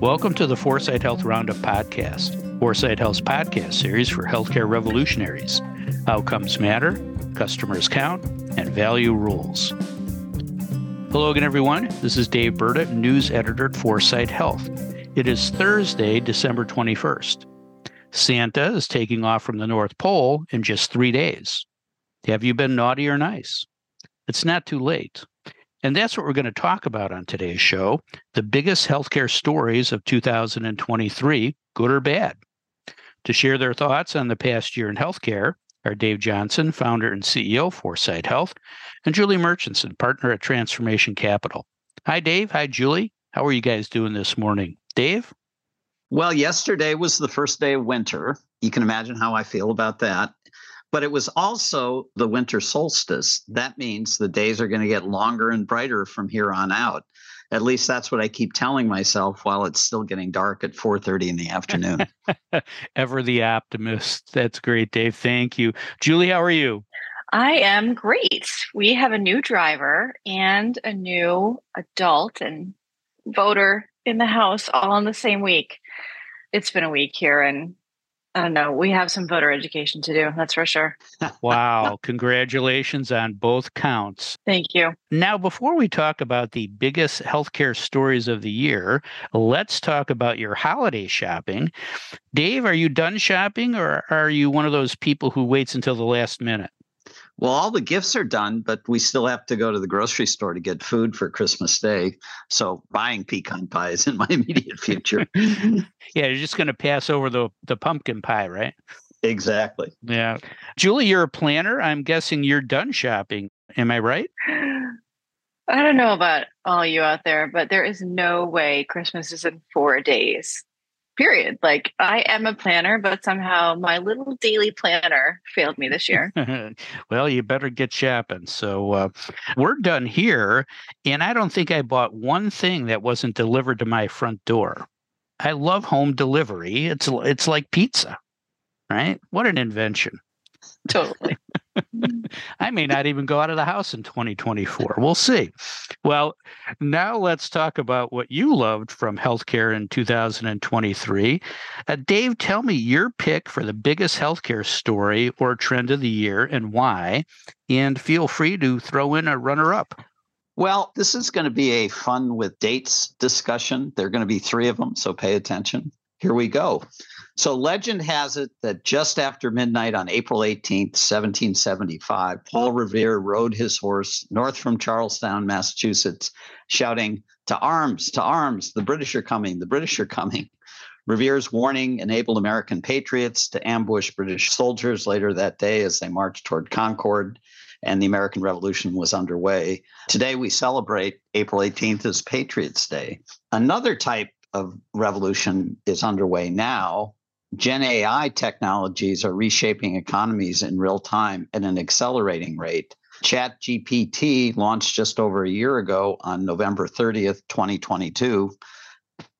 Welcome to the 4sight Health Roundup podcast, 4sight Health's podcast series for healthcare revolutionaries. Outcomes matter, customers count, and value rules. Hello again, everyone. This is Dave Burda, news editor at 4sight Health. It is Thursday, December 21st. Santa is taking off from the North Pole in just three days. Have you been naughty or nice? It's not too late. And that's what we're going to talk about on today's show the biggest healthcare stories of 2023, good or bad. To share their thoughts on the past year in healthcare are Dave Johnson, founder and CEO, of 4sight Health, and Julie Murchinson, partner at Transformation Capital. Hi, Dave. Hi, Julie. How are you guys doing this morning? Dave? Well, yesterday was the first day of winter. You can imagine how I feel about that. But it was also the winter solstice. That means the days are going to get longer and brighter from here on out. At least that's what I keep telling myself while it's still getting dark at 4:30 in the afternoon. Ever the optimist. That's great, Dave. Thank you. Julie, how are you? I am great. We have a new driver and a new adult and voter in the house all in the same week. It's been a week here and I don't know. We have some voter education to do. That's for sure. wow. Congratulations on both counts. Thank you. Now, before we talk about the biggest healthcare stories of the year, let's talk about your holiday shopping. Dave, are you done shopping or are you one of those people who waits until the last minute? Well, all the gifts are done, but we still have to go to the grocery store to get food for Christmas Day. So buying pecan pie is in my immediate future. yeah, you're just going to pass over the, the pumpkin pie, right? Exactly. Yeah. Julie, you're a planner. I'm guessing you're done shopping. Am I right? I don't know about all you out there, but there is no way Christmas is in four days period. Like I am a planner, but somehow my little daily planner failed me this year. well, you better get shopping. So uh, we're done here. And I don't think I bought one thing that wasn't delivered to my front door. I love home delivery. It's it's like pizza, right? What an invention. Totally. I may not even go out of the house in 2024. We'll see. Well, now let's talk about what you loved from healthcare in 2023. Uh, Dave, tell me your pick for the biggest healthcare story or trend of the year and why. And feel free to throw in a runner up. Well, this is going to be a fun with dates discussion. There are going to be three of them, so pay attention. Here we go. So legend has it that just after midnight on April 18th, 1775, Paul Revere rode his horse north from Charlestown, Massachusetts, shouting, To arms, to arms, the British are coming, the British are coming. Revere's warning enabled American patriots to ambush British soldiers later that day as they marched toward Concord, and the American Revolution was underway. Today, we celebrate April 18th as Patriots' Day. Another type of revolution is underway now Gen AI technologies are reshaping economies in real time at an accelerating rate. ChatGPT launched just over a year ago on November 30th, 2022.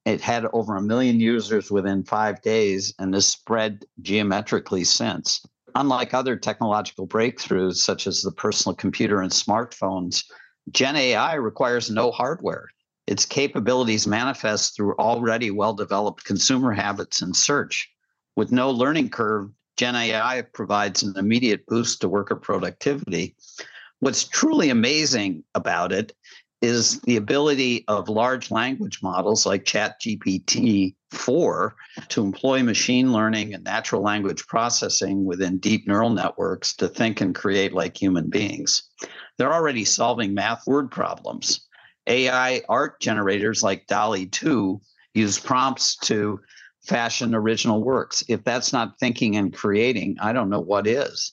It had over a million users within five days and has spread geometrically since. Unlike other technological breakthroughs, such as the personal computer and smartphones, Gen AI requires no hardware. Its capabilities manifest through already well developed consumer habits and search. With no learning curve, Gen AI provides an immediate boost to worker productivity. What's truly amazing about it is the ability of large language models like ChatGPT 4 to employ machine learning and natural language processing within deep neural networks to think and create like human beings. They're already solving math word problems. AI art generators like DALL-E 2 use prompts to fashion original works. If that's not thinking and creating, I don't know what is.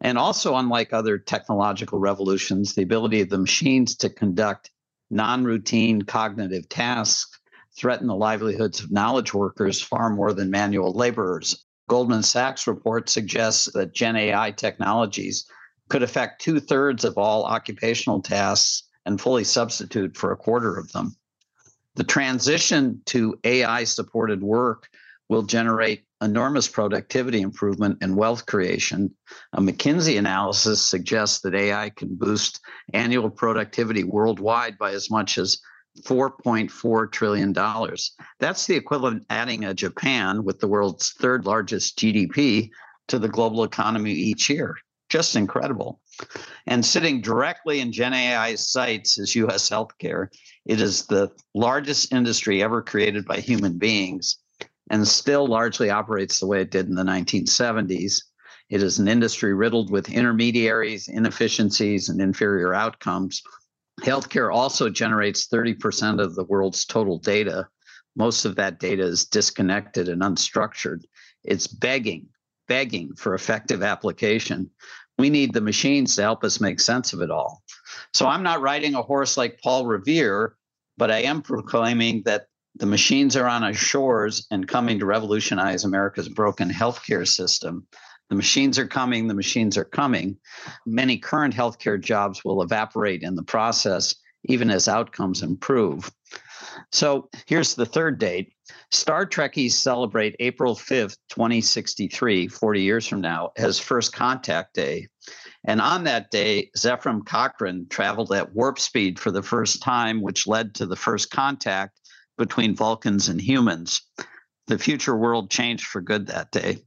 And also, unlike other technological revolutions, the ability of the machines to conduct non routine cognitive tasks threaten the livelihoods of knowledge workers far more than manual laborers. Goldman Sachs report suggests that Gen AI technologies could affect two thirds of all occupational tasks and fully substitute for a quarter of them. The transition to AI supported work will generate enormous productivity improvement and wealth creation. A McKinsey analysis suggests that AI can boost annual productivity worldwide by as much as $4.4 trillion. That's the equivalent adding a Japan with the world's third largest GDP to the global economy each year. Just incredible. And sitting directly in Gen AI's sights is US healthcare. It is the largest industry ever created by human beings and still largely operates the way it did in the 1970s. It is an industry riddled with intermediaries, inefficiencies, and inferior outcomes. Healthcare also generates 30% of the world's total data. Most of that data is disconnected and unstructured. It's begging, begging for effective application. We need the machines to help us make sense of it all. So I'm not riding a horse like Paul Revere, but I am proclaiming that the machines are on our shores and coming to revolutionize America's broken healthcare system. The machines are coming, the machines are coming. Many current healthcare jobs will evaporate in the process, even as outcomes improve. So here's the third date. Star Trekkies celebrate April 5th, 2063, 40 years from now, as First Contact Day. And on that day, Zefram Cochrane traveled at warp speed for the first time, which led to the first contact between Vulcans and humans. The future world changed for good that day.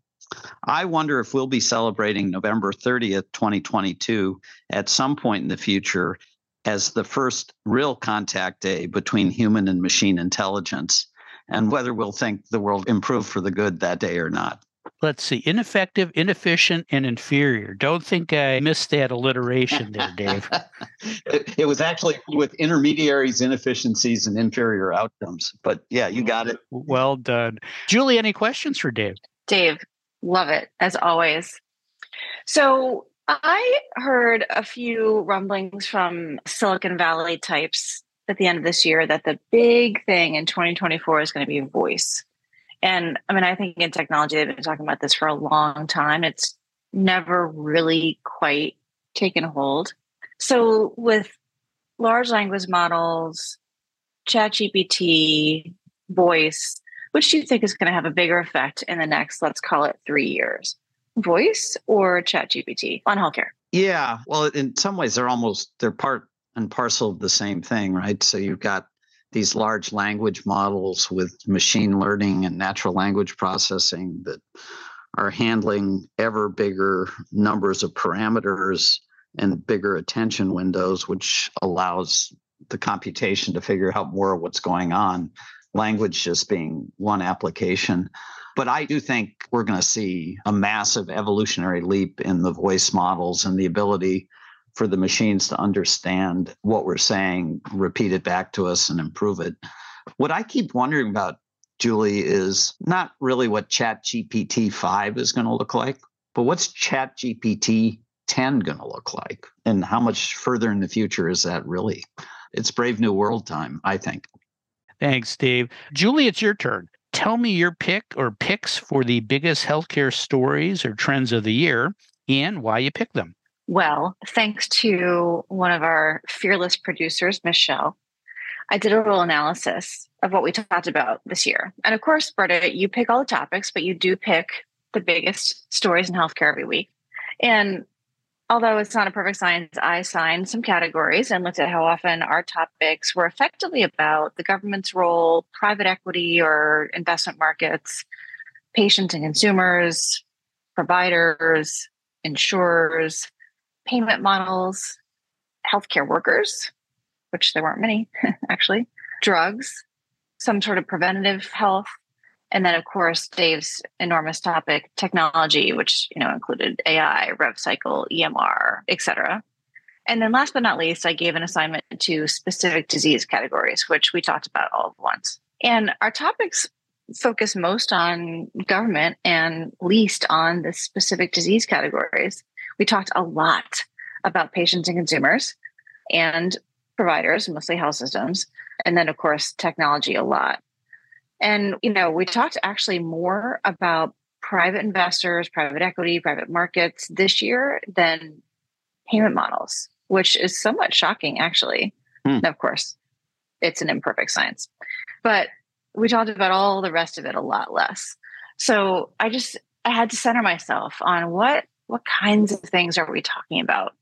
I wonder if we'll be celebrating November 30th, 2022, at some point in the future as the first real contact day between human and machine intelligence, and whether we'll think the world improved for the good that day or not let's see, ineffective, inefficient, and inferior. Don't think I missed that alliteration there, Dave. it, it, was actually with intermediaries, inefficiencies, and inferior outcomes. But yeah, you got it. Well done. Julie, any questions for Dave? Dave, love it as always. So I heard a few rumblings from Silicon Valley types at the end of this year that the big thing in 2024 is going to be voice. And I mean, I think in technology, they've been talking about this for a long time. It's never really quite taken hold. So, with large language models, ChatGPT, voice, which do you think is going to have a bigger effect in the next, let's call it three years? Voice or ChatGPT on healthcare? Yeah. Well, in some ways, they're almost, they're part and parcel of the same thing, right? So, you've got these large language models with machine learning and natural language processing that are handling ever bigger numbers of parameters and bigger attention windows, which allows the computation to figure out more of what's going on. Language just being one application. But I do think we're going to see a massive evolutionary leap in the voice models and the ability for the machines to understand what we're saying, repeat it back to us, and improve it. What I keep wondering about, Julie, is not really what Chat GPT 5 is going to look like, but what's Chat GPT 10 going to look like? And how much further in the future is that really? It's Brave New World time, I think. Thanks, Steve. Julie, it's your turn. Tell me your pick or picks for the biggest healthcare stories or trends of the year and why you pick them. Well, thanks to one of our fearless producers, Michelle, I did a little analysis of what we talked about this year. And of course, Burda, you pick all the topics, but you do pick the biggest stories in healthcare every week. And although it's not a perfect science, I assigned some categories and looked at how often our topics were effectively about the government's role, private equity or investment markets, patients and consumers, providers, insurers, payment models, healthcare workers, which there weren't many actually, drugs, some sort of preventative health, and then of course Dave's enormous topic, technology, which you know included AI, rev cycle, EMR, etc. And then last but not least, I gave an assignment to specific disease categories, which we talked about all at once. And our topics focus most on government and least on the specific disease categories we talked a lot about patients and consumers and providers, mostly health systems, and then, of course, technology a lot. And, you know, we talked actually more about private investors, private equity, private markets this year than payment models, which is somewhat shocking, actually. Hmm. of course, it's an imperfect science. But we talked about all the rest of it a lot less. So I just I had to center myself on what what kinds of things are we talking about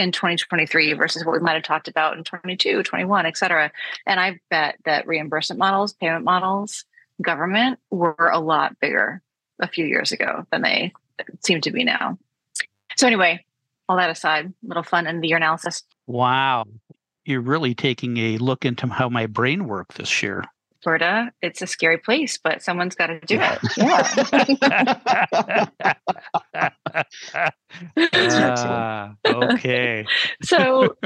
in 2023 versus what we might have talked about in 22, 21, et cetera. And I bet that reimbursement models, payment models, government were a lot bigger a few years ago than they seem to be now. So anyway, all that aside, a little fun in the year analysis. Wow. You're really taking a look into how my brain worked this year. Florida, it's a scary place, but someone's got to do it. Yeah. uh, okay. so,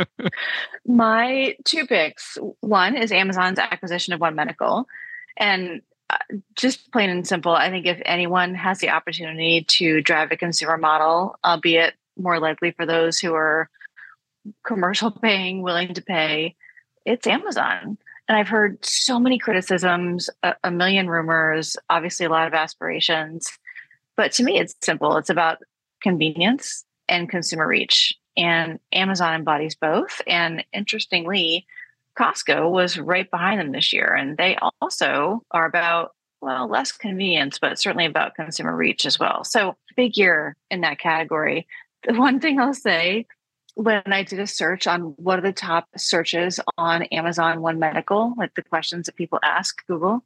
my two picks one is Amazon's acquisition of One Medical. And uh, just plain and simple, I think if anyone has the opportunity to drive a consumer model, albeit more likely for those who are commercial paying, willing to pay, it's Amazon. And I've heard so many criticisms, a, a, million rumors, obviously a lot of aspirations. But to me, it's simple. It's about convenience and consumer reach. And Amazon embodies both. And interestingly, Costco was right behind them this year. And they also are about, well, less convenience, but certainly about consumer reach as well. So big year in that category. The one thing I'll say when I did a search on what are the top searches on Amazon One Medical, like the questions that people ask Google,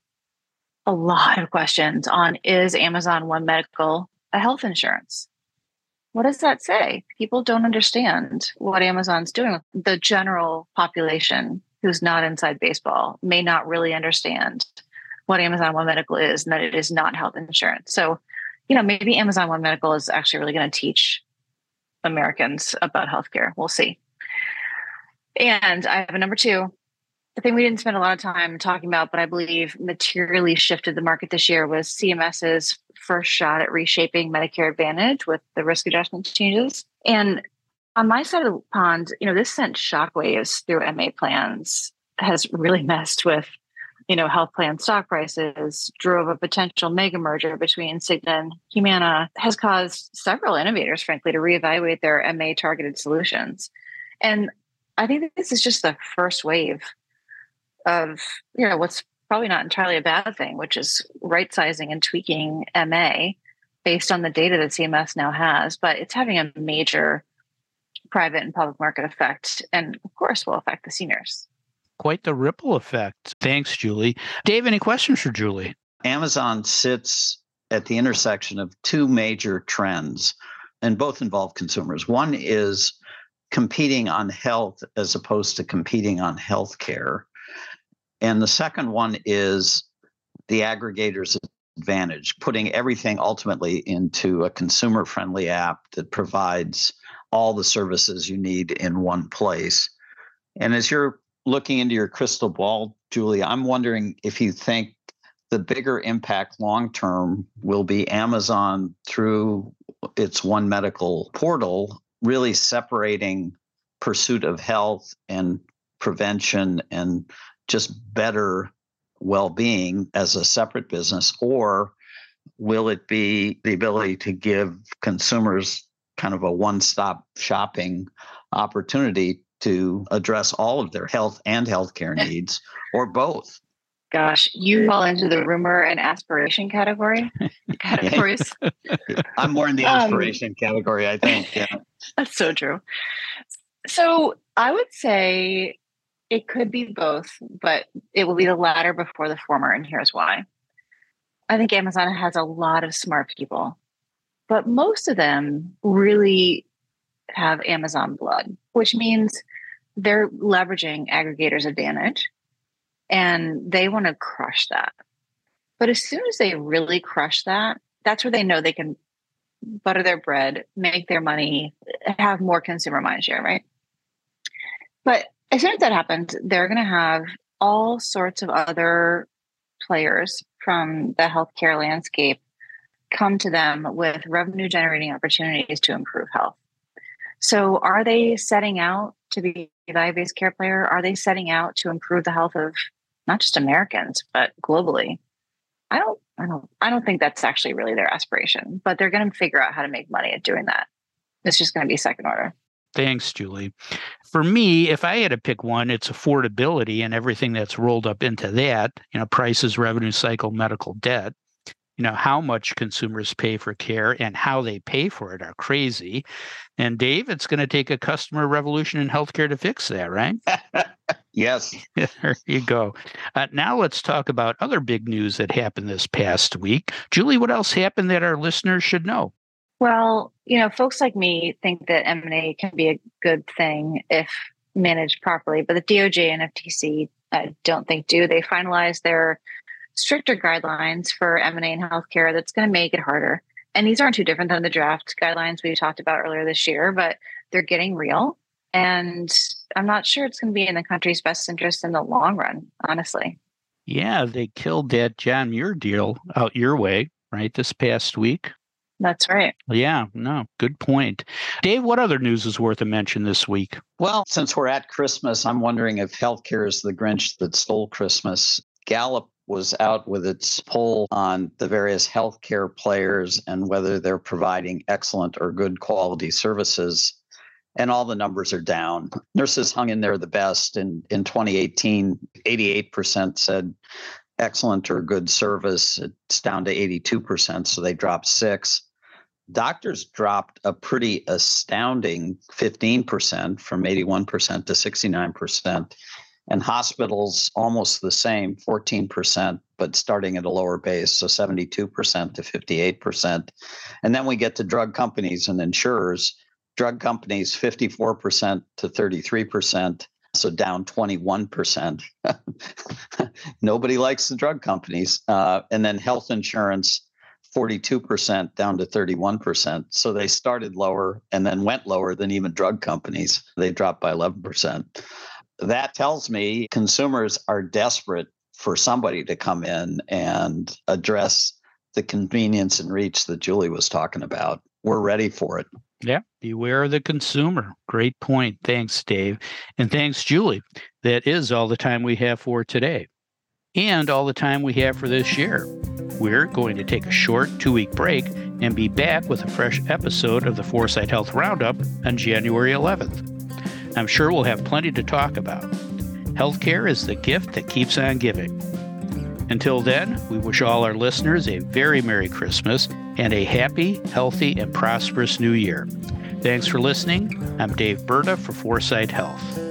a lot of questions on is Amazon One Medical a health insurance? What does that say? People don't understand what Amazon's doing. The general population who's not inside baseball may not really understand what Amazon One Medical is and that it is not health insurance. So, you know, maybe Amazon One Medical is actually really going to teach Americans about healthcare. We'll see. And I have a number two. The thing we didn't spend a lot of time talking about, but I believe materially shifted the market this year was CMS's first shot at reshaping Medicare Advantage with the risk adjustment changes. And on my side of the pond, you know, this sent shockwaves through MA plans, has really messed with you know, health plan stock prices, drove a potential mega merger between Cigna and Humana, has caused several innovators, frankly, to reevaluate their MA targeted solutions. And I think this is just the first wave of, you know, what's probably not entirely a bad thing, which is right sizing and tweaking MA based on the data that CMS now has. But it's having a major private and public market effect, and of course, will affect the seniors quite the ripple effect. Thanks, Julie. Dave, any questions for Julie? Amazon sits at the intersection of two major trends, and both involve consumers. One is competing on health as opposed to competing on healthcare. And the second one is the aggregator's advantage, putting everything ultimately into a consumer friendly app that provides all the services you need in one place. And as you're looking into your crystal ball, Julie, I'm wondering if you think the bigger impact long term will be Amazon through its One Medical portal, really separating pursuit of health and prevention and just better well being as a separate business, or will it be the ability to give consumers kind of a one stop shopping opportunity to address all of their health and healthcare needs, or both. Gosh, you fall into the rumor and aspiration category categories. I'm more in the aspiration um, category, I think. Yeah. That's so true. So I would say it could be both, but it will be the latter before the former, and here's why. I think Amazon has a lot of smart people, but most of them really have Amazon blood, which means they're leveraging aggregators' advantage and they want to crush that. But as soon as they really crush that, that's where they know they can butter their bread, make their money, have more consumer mind share, right? But as soon as that happens, they're going to have all sorts of other players from the healthcare landscape come to them with revenue generating opportunities to improve health. So, are they setting out to be a value based care player? Are they setting out to improve the health of not just Americans, but globally? I don't, I don't, I don't think that's actually really their aspiration, but they're going to figure out how to make money at doing that. It's just going to be second order. Thanks, Julie. For me, if I had to pick one, it's affordability and everything that's rolled up into that, you know, prices, revenue cycle, medical debt. you know how much consumers pay for care and how they pay for it are crazy. And dave it's going to take a customer revolution in healthcare to fix that right? Yes. There you go. Uh, now let's talk about other big news that happened this past week. Julie what else happened that our listeners should know well you know folks like me think that m&a can be a good thing if managed properly but the doj and ftc don't think do they finalize their stricter guidelines for M&A in healthcare that's going to make it harder. And these aren't too different than the draft guidelines we talked about earlier this year, but they're getting real. And I'm not sure it's going to be in the country's best interest in the long run, honestly. Yeah, they killed that John Muir deal out your way, right, this past week. That's right. Yeah, no, good point. Dave, what other news is worth a mention this week? Well, since we're at Christmas, I'm wondering if healthcare is the Grinch that stole Christmas. Gallup was out with its poll on the various healthcare players and whether they're providing excellent or good quality services. And all the numbers are down. Nurses hung in there the best. In, in 2018, 88% said excellent or good service. It's down to 82%, so they dropped six. Doctors dropped a pretty astounding 15% from 81% to 69% and hospitals almost the same 14% but starting at a lower base so 72% to 58% and then we get to drug companies and insurers. Drug companies 54% to 33% so down 21% nobody likes the drug companies uh, and then health insurance 42% down to 31%. So they started lower and then went lower than even drug companies. They dropped by 11% that tells me consumers are desperate for somebody to come in and address the convenience and reach that Julie was talking about. We're ready for it. Yeah, beware of the consumer. Great point. Thanks, Dave. And thanks, Julie. That is all the time we have for today and all the time we have for this year. We're going to take a short two week break and be back with a fresh episode of the 4sight Health Roundup on January 11th. I'm sure we'll have plenty to talk about. Healthcare is the gift that keeps on giving. Until then, we wish all our listeners a very Merry Christmas and a happy, healthy, and prosperous New Year. Thanks for listening. I'm Dave Burda for 4sight Health.